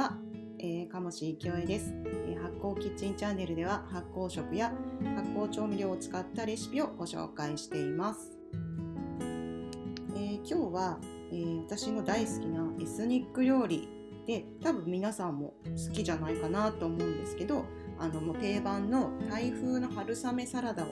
は、えー、鴨志清江です、えー、発酵キッチンチャンネルでは発酵食や発酵調味料を使ったレシピをご紹介しています、えー、今日は、えー、私の大好きなエスニック料理で多分皆さんも好きじゃないかなと思うんですけどあのもう定番のタイ風の春雨サラダを、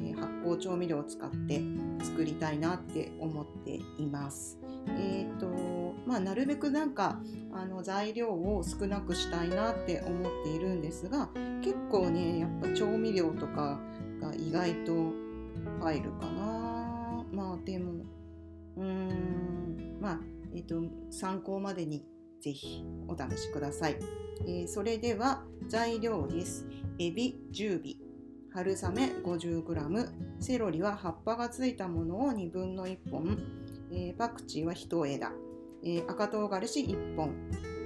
え発酵調味料を使って作りたいなって思っています。えーとまあ、なるべくなんかあの材料を少なくしたいなって思っているんですが結構ねやっぱ調味料とかが意外と入るかな。まあでもうーんまあえっ、ー、と参考までにぜひお試しください、えー、それでは材料です。エビ10尾。春雨 50g セロリは葉っぱがついたものを1分の1本。えー、パクチーは1枝、えー、赤唐辛子1本。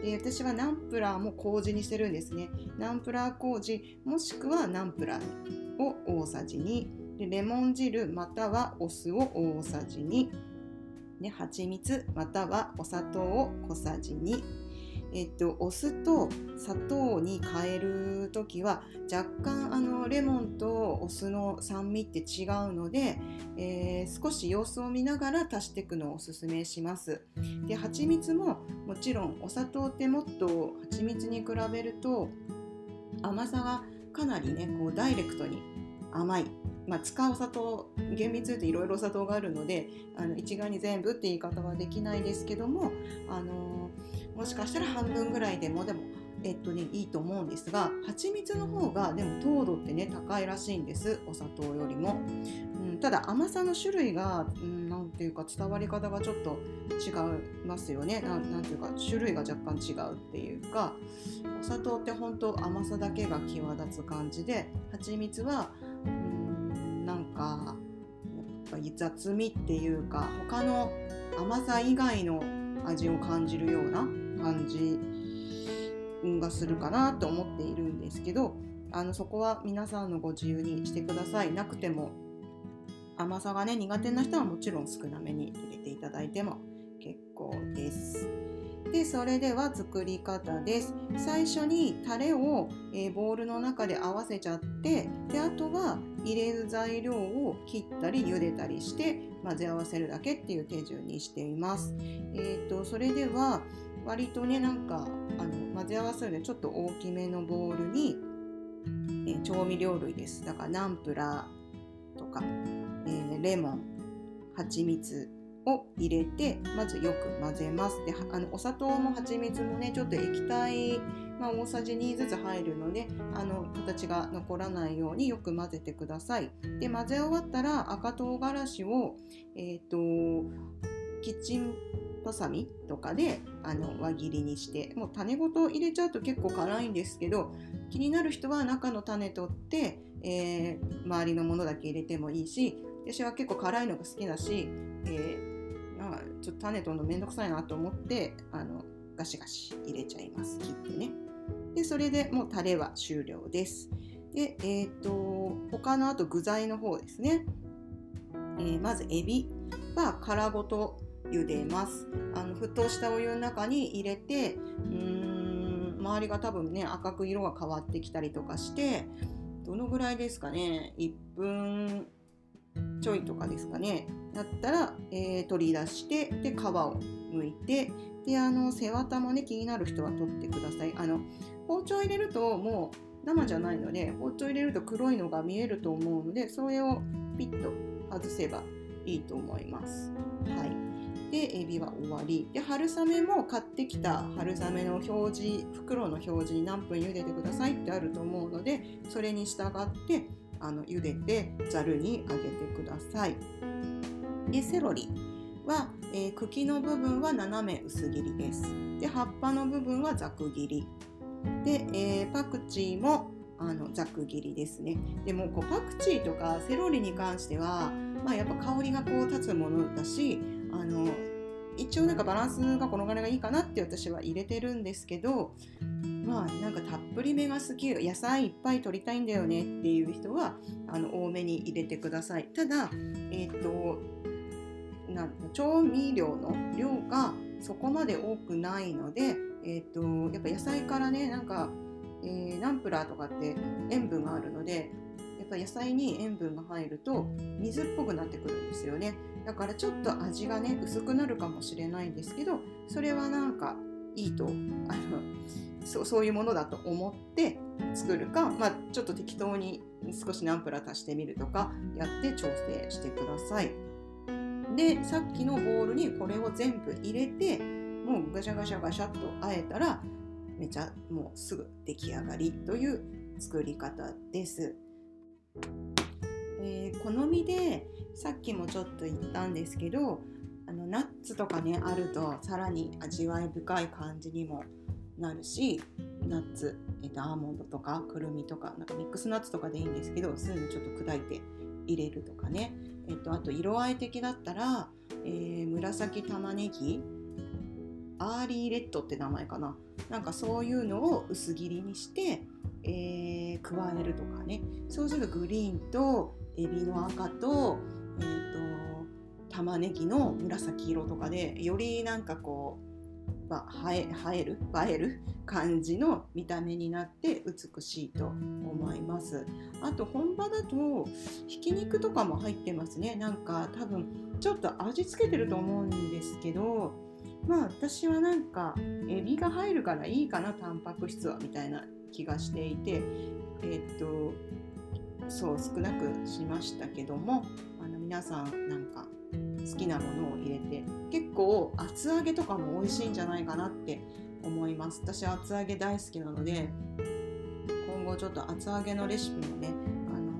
で私はナンプラーも麹にしてるんですね。ナンプラー麹もしくはナンプラーを大さじ2でレモン汁またはお酢を大さじ2で蜂蜜またはお砂糖を小さじ2えっと、お酢と砂糖に変える時は若干あのレモンとお酢の酸味って違うので、えー、少し様子を見ながら足していくのをおすすめします。で蜂蜜ももちろんお砂糖ってもっと蜂蜜に比べると甘さがかなりねこうダイレクトに甘いまあ、使う砂糖厳密に言うといろいろ砂糖があるのであの一概に全部って言い方はできないですけども、あのもしかしたら半分ぐらいでもでもえっとね、いいと思うんですが蜂蜜の方がでも糖度ってね高いらしいんですお砂糖よりも、うん、ただ甘さの種類が、うん、ていうか伝わり方がちょっと違いますよね。なんていうか種類が若干違うっていうかお砂糖って本当甘さだけが際立つ感じで蜂蜜は、かやっぱ雑味っていうか他の甘さ以外の味を感じるような感じがするかなと思っているんですけどあのそこは皆さんのご自由にしてください。なくても甘さがね苦手な人はもちろん少なめに入れていただいても結構です。でそれでは作り方です。最初にタレを、えー、ボウルの中で合わせちゃってであとは入れる材料を切ったり茹でたりして混ぜ合わせるだけっていう手順にしています。えーとそれでは割とねなんかあの混ぜ合わせるのでちょっと大きめのボウルに、えー、調味料類です。だからナンプラーとか、えー、レモン蜂蜜を入れてまずよく混ぜます。であのお砂糖も蜂蜜もねちょっと液体、まあ、大さじ2ずつ入るのであの形が残らないようによく混ぜてください。で混ぜ終わったら赤唐辛子をえっ、ー、とキッチンバサミとかであの輪切りにしてもう種ごと入れちゃうと結構辛いんですけど気になる人は中の種取って、えー、周りのものだけ入れてもいいし私は結構辛いのが好きだし、えー、あ、ちょっと種取るのめんどくさいなと思ってあのガシガシ入れちゃいます。切ってね。でそれでもうタレは終了です。でえっ、ー、と他のあと具材の方ですね、えー、まずエビは殻ごと茹でます。あの沸騰したお湯の中に入れてうーん周りが多分ね赤く色が変わってきたりとかしてどのぐらいですかね。1分ちょいとかですかね。だったら、えー、取り出してで皮を剥いてであの背わたもね気になる人は取ってください。あの包丁入れるともう生じゃないので包丁入れると黒いのが見えると思うのでそれをピッと外せばいいと思います。はい。でエビは終わり。で春雨も買ってきた春雨の表示袋の表示に何分茹でてくださいってあると思うのでそれに従ってあの茹でてざるにあげてください。でセロリは、えー、茎の部分は斜め薄切りです。で葉っぱの部分はざく切り。で、えー、パクチーもあのざく切りですね。でもこうパクチーとかセロリに関しては、まあ、やっぱ香りがこう立つものだしあの一応なんかバランスがこのぐらいがいいかなって私は入れてるんですけどまあなんかたっぷりめが好き野菜いっぱい取りたいんだよねっていう人はあの多めに入れてください。ただえっ、ー、とな調味料の量がそこまで多くないのでえーと、やっぱ野菜からねなんか、えー、ナンプラーとかって塩分があるのでやっぱ野菜に塩分が入ると水っぽくなってくるんですよね。だからちょっと味がね薄くなるかもしれないんですけどそれはなんかいいとあのそうそういうものだと思って作るか、まあ、ちょっと適当に少しナンプラー足してみるとかやって調整してください。でさっきのボウルにこれを全部入れてもうガシャガシャガシャっとあえたらめちゃもうすぐ出来上がりという作り方です。えー、好みでさっきもちょっと言ったんですけどあのナッツとかねあるとさらに味わい深い感じにもなるしナッツ、えーと、アーモンドとかくるみとかなんかミックスナッツとかでいいんですけどそういうのちょっと砕いて入れるとかね、えーと、あと色合い的だったら、えー、紫玉ねぎアーリーレッドって名前かな。なんかそういうのを薄切りにして、えー、加えるとかね。そうするとグリーンとエビの赤と,、えーと玉ねぎの紫色とかでよりなんかこうまあ、映える映える感じの見た目になって美しいと思います。あと本場だとひき肉とかも入ってますね。なんか多分ちょっと味付けてると思うんですけどまあ私はなんかエビが入るからいいかなタンパク質はみたいな気がしていてえー、っとそう少なくしましたけどもあの皆さんなんか好きなものを入れて結構厚揚げとかも美味しいんじゃないかなって思います。私厚揚げ大好きなので今後ちょっと厚揚げのレシピもねあの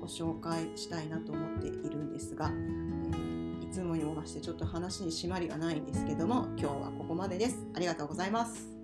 ご紹介したいなと思っているんですが、えー、いつもにも増してちょっと話に締まりがないんですけども今日はここまでです。ありがとうございます。